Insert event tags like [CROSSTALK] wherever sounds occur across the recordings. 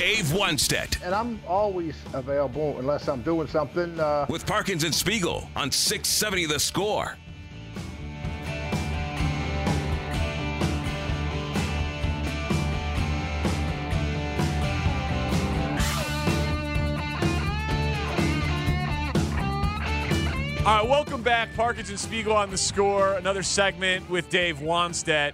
Dave Wannstedt And I'm always available unless I'm doing something. Uh, with Parkins and Spiegel on 670 The Score. All right, welcome back. Parkinson Spiegel on the score. Another segment with Dave Wannstedt.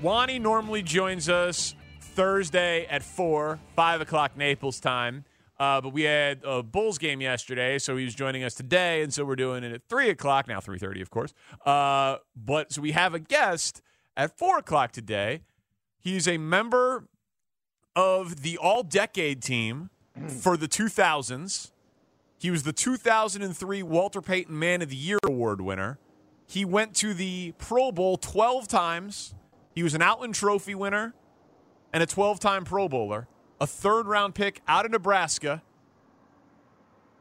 Wani normally joins us Thursday at 4, 5 o'clock Naples time. Uh, but we had a Bulls game yesterday, so he was joining us today, and so we're doing it at 3 o'clock, now 3.30, of course. Uh, but so we have a guest at 4 o'clock today. He's a member of the all-decade team for the 2000s. He was the 2003 Walter Payton Man of the Year Award winner. He went to the Pro Bowl 12 times. He was an Outland Trophy winner and a 12 time Pro Bowler, a third round pick out of Nebraska.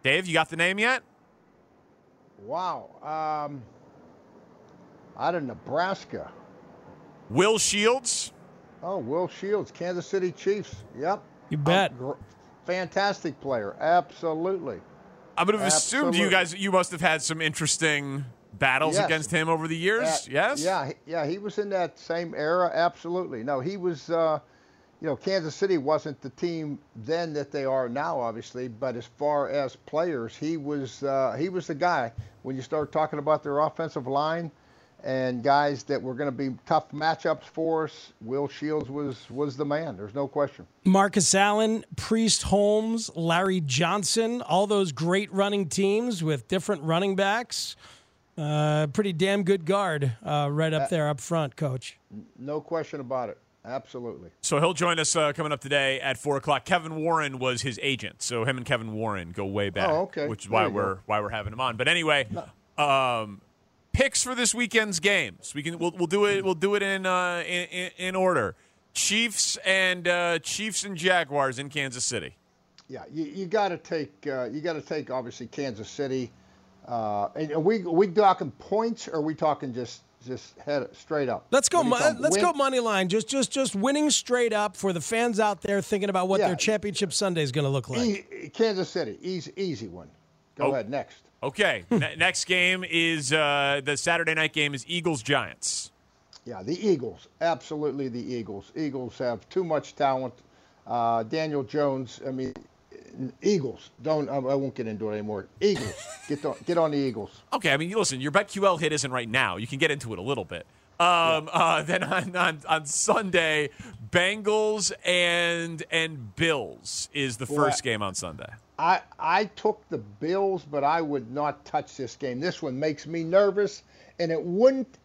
Dave, you got the name yet? wow. Um, out of Nebraska. Will Shields. Oh, Will Shields, Kansas City Chiefs. Yep. You bet. Gr- fantastic player. Absolutely. I would have assumed you guys you must have had some interesting battles Yes. against him over the years. Yeah, yes? Yeah, yeah, he was in that same era. Absolutely. No, he was. Uh, you know, Kansas City wasn't the team then that they are now, obviously. But as far as players, he was. Uh, he was the guy. When you start talking about their offensive line and guys that were going to be tough matchups for us, Will Shields was was the man. There's no question. Marcus Allen, Priest Holmes, Larry Johnson, all those great running teams with different running backs. Uh, pretty damn good guard uh, right up there up front, coach. No question about it. Absolutely. So he'll join us uh, coming up today at four o'clock. Kevin Warren was his agent, so him and Kevin Warren go way back. Oh, okay. Which is why we're why we're having him on. But anyway, um, picks for this weekend's games. We can we'll, we'll do it we'll do it in uh, in, in, in order. Chiefs and uh, Chiefs and Jaguars in Kansas City. Yeah, you, you got to take uh, you got to take obviously Kansas City. Uh, and are we are we talking points or are we talking just just head straight up? Let's go. What are you Mo- let's win? go money line. Just, just, just winning straight up for the fans out there thinking about what Yeah. their championship Sunday is going to look like. E- Kansas City, easy easy one. Go Oh. ahead next. Okay, [LAUGHS] ne- next game is uh, the Saturday night game is Eagles Giants. Yeah, the Eagles, absolutely the Eagles. Eagles have too much talent. Uh, Daniel Jones, I mean, Eagles. Don't I, I won't get into it anymore. Eagles, [LAUGHS] get on, get on the Eagles. Okay, I mean, listen, your BetQL hit isn't right now. You can get into it a little bit. Um, uh, then on, on on Sunday, Bengals and and Bills is the first game on Sunday. I I took the Bills, but I would not touch this game. This one makes me nervous, and it wouldn't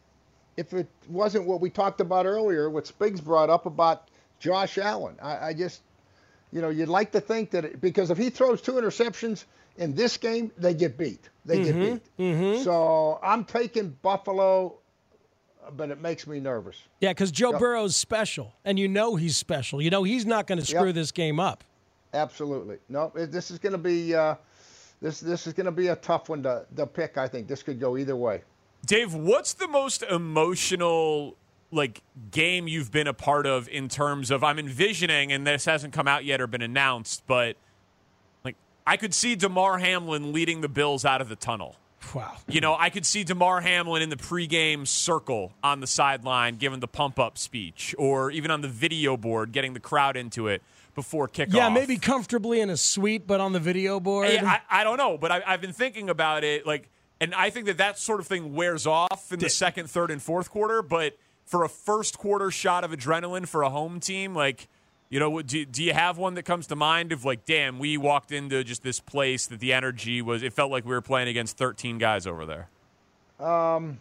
if it wasn't what we talked about earlier, what Spiggs brought up about Josh Allen. I, I just, you know, you'd like to think that it, because if he throws two interceptions in this game, they get beat. They get beat. So I'm taking Buffalo, but it makes me nervous. Yeah, because Joe Burrow's special, and you know he's special. You know he's not going to screw Yep. this game up. Absolutely. No, it, this is going to be uh, this this is going to be a tough one to, to pick. I think this could go either way. Dave, what's the most emotional like game you've been a part of in terms of I'm envisioning, and this hasn't come out yet or been announced, but like I could see Damar Hamlin leading the Bills out of the tunnel. Wow. You know, I could see Damar Hamlin in the pregame circle on the sideline giving the pump up speech, or even on the video board getting the crowd into it before kickoff. Yeah, maybe comfortably in a suite, but on the video board. Hey, I, I don't know, but I, I've been thinking about it, like, and I think that that sort of thing wears off in the second, third, and fourth quarter. But for a first quarter shot of adrenaline for a home team, like, you know, do, do you have one that comes to mind of like, damn, we walked into just this place that the energy was, it felt like we were playing against 13 guys over there? Um,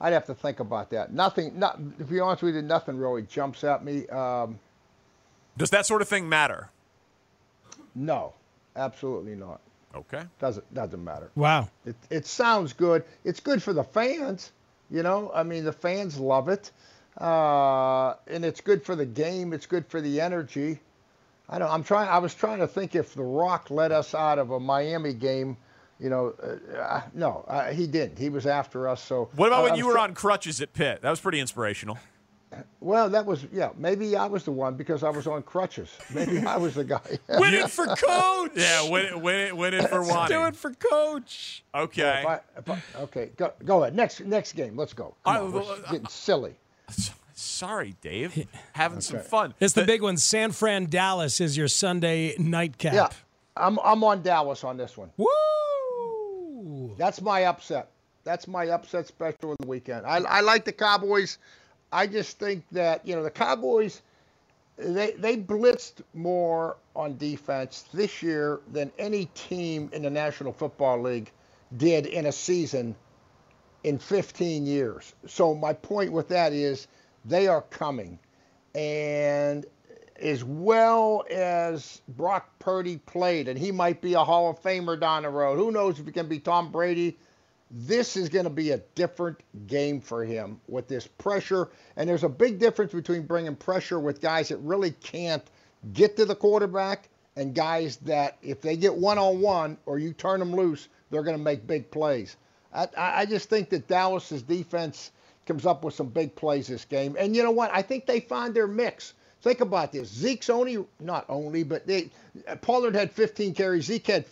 I'd have to think about that. Nothing, not, to be honest with you, nothing really jumps at me. Um, Does that sort of thing matter? no, absolutely not. Okay. Doesn't doesn't matter. wow. It it sounds good. It's good for the fans. You know, I mean, the fans love it, uh, and it's good for the game. It's good for the energy. I don't. I'm trying. I was trying to think if The Rock let us out of a Miami game. You know, uh, uh, no, uh, he didn't. He was after us. So What about when I'm you were on crutches at Pitt? That was pretty inspirational. Well, that was yeah. Maybe I was the one because I was on crutches. Maybe I was the guy. [LAUGHS] Win it for coach. Yeah, win it, win it, win it for Wani. Do it for coach. Okay. If I- if I- okay, go, go ahead. Next next game. Let's go. Come I- on, we're uh, getting silly. Sorry, Dave. Having some fun. It's the big one. San Fran Dallas is your Sunday nightcap. Yeah, I'm I'm on Dallas on this one. Woo! That's my upset. That's my upset special of the weekend. I, I like the Cowboys. I just think that you know the Cowboys, they they blitzed more on defense this year than any team in the National Football League did in a season in 15 years. So my point with that is they are coming, and as well as Brock Purdy played, and he might be a Hall of Famer down the road. Who knows if he can be Tom Brady? This is going to be a different game for him with this pressure. And there's a big difference between bringing pressure with guys that really can't get to the quarterback and guys that, if they get one on one or you turn them loose, they're going to make big plays. I, I just think that Dallas's defense comes up with some big plays this game. And you know what? I think they find their mix. Think about this. Zeke's only, not only, but they, Pollard had 15 carries. Zeke had,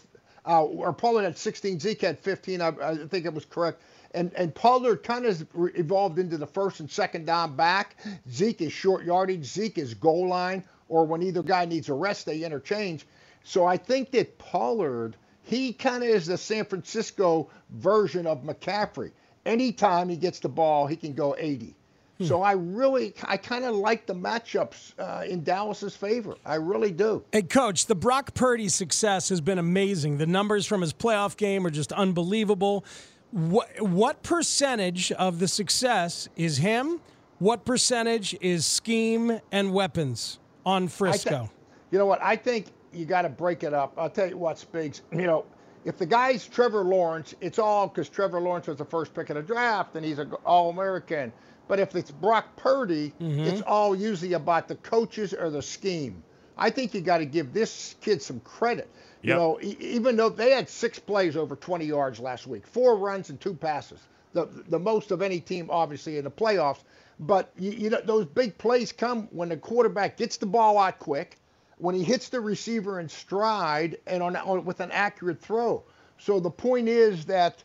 uh, or Pollard had 16. Zeke had 15. I, I think it was correct. And and Pollard kind of evolved into the first and second down back. Zeke is short yardage. Zeke is goal line, or when either guy needs a rest, they interchange. So I think that Pollard, he kind of is the San Francisco version of McCaffrey. Anytime he gets the ball, he can go 80. So I really, I kind of like the matchups uh, in Dallas's favor. I really do. Hey, coach, the Brock Purdy success has been amazing. The numbers from his playoff game are just unbelievable. What, what percentage of the success is him? What percentage is scheme and weapons on Frisco? you know what? I think you got to break it up. I'll tell you what, Spigs. You know, if the guy's Trevor Lawrence, it's all because Trevor Lawrence was the first pick of the draft and he's an All American. But if it's Brock Purdy, mm-hmm. it's all usually about the coaches or the scheme. I think you got to give this kid some credit. You know, e- even though they had six plays over 20 yards last week, four runs and two passes, the the most of any team, obviously, in the playoffs. But you, you know, those big plays come when the quarterback gets the ball out quick, when he hits the receiver in stride, and on, on with an accurate throw. So the point is that,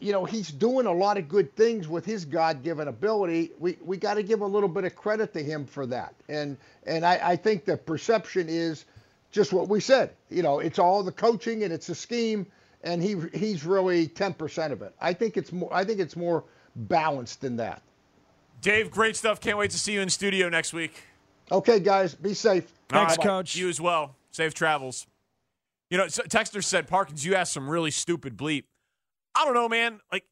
you know, he's doing a lot of good things with his God-given ability. We we got to give a little bit of credit to him for that. And and I, I think the perception is just what we said. You know, it's all the coaching and it's a scheme, and he he's really 10% of it. I think it's more. I think it's more balanced than that. Dave, great stuff. Can't wait to see you in studio next week. Okay, guys, be safe. Thanks, All right. coach. You as well. Safe travels. You know, so- Texter said, Parkins, you asked some really stupid bleep. I don't know, man. Like,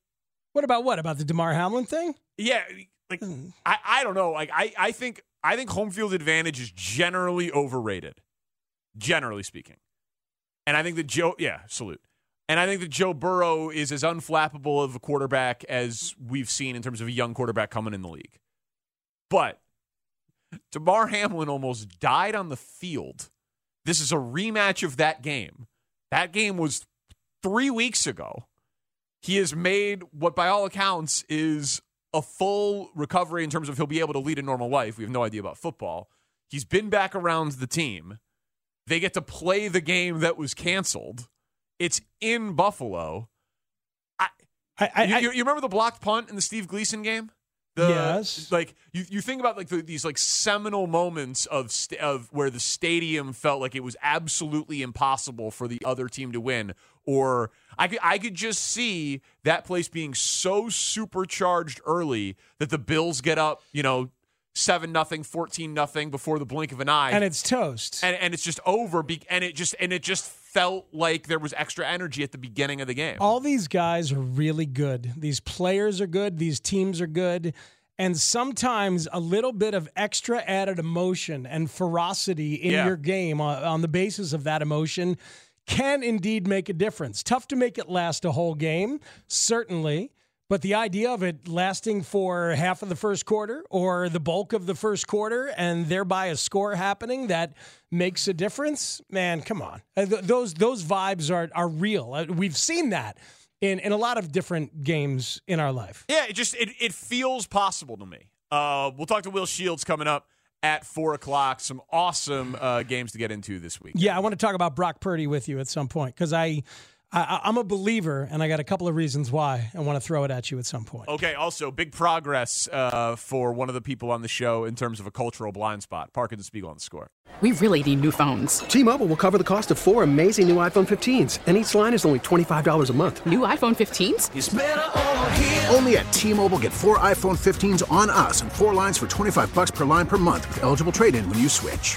What about what? About the Damar Hamlin thing? yeah, like hmm. I, I don't know. Like, I, I think I think home field advantage is generally overrated, generally speaking. And I think that Joe, yeah, salute. And I think that Joe Burrow is as unflappable of a quarterback as we've seen in terms of a young quarterback coming in the league. But Damar Hamlin almost died on the field. This is a rematch of that game. That game was three weeks ago. He has made what, by all accounts, is a full recovery in terms of he'll be able to lead a normal life. We have no idea about football. He's been back around the team. They get to play the game that was canceled. It's in Buffalo. I, I, I, you, you, you remember the blocked punt in the Steve Gleason game? The, Yes. Like you, you think about like the, these like seminal moments of st- of where the stadium felt like it was absolutely impossible for the other team to win, or I could I could just see that place being so supercharged early that the Bills get up, you know, seven nothing, fourteen nothing before the blink of an eye, and it's toast. and and it's just over. Be- and it just and it just felt like there was extra energy at the beginning of the game. All these guys are really good. These players are good. These teams are good. And sometimes a little bit of extra added emotion and ferocity in Yeah. your game on, on the basis of that emotion can indeed make a difference. Tough to make it last a whole game, certainly. But the idea of it lasting for half of the first quarter or the bulk of the first quarter and thereby a score happening that makes a difference, man, come on. Uh, those those vibes are are real. Uh, We've seen that in in a lot of different games in our life. Yeah, it just it, it feels possible to me. Uh, we'll talk to Will Shields coming up at four o'clock. Some awesome uh, games to get into this week. Yeah, I want to talk about Brock Purdy with you at some point because I, I I'm a believer and I got a couple of reasons why I want to throw it at you at some point. Okay. Also, big progress uh, for one of the people on the show in terms of a cultural blind spot. Parkinson Spiegel on the score. We really need new phones. T-Mobile will cover the cost of four amazing new iPhone 15s, and each line is only $25 a month. New iPhone 15s? Only at T-Mobile get four iPhone 15s on us and four lines for 25 bucks per line per month with eligible trade-in when you switch.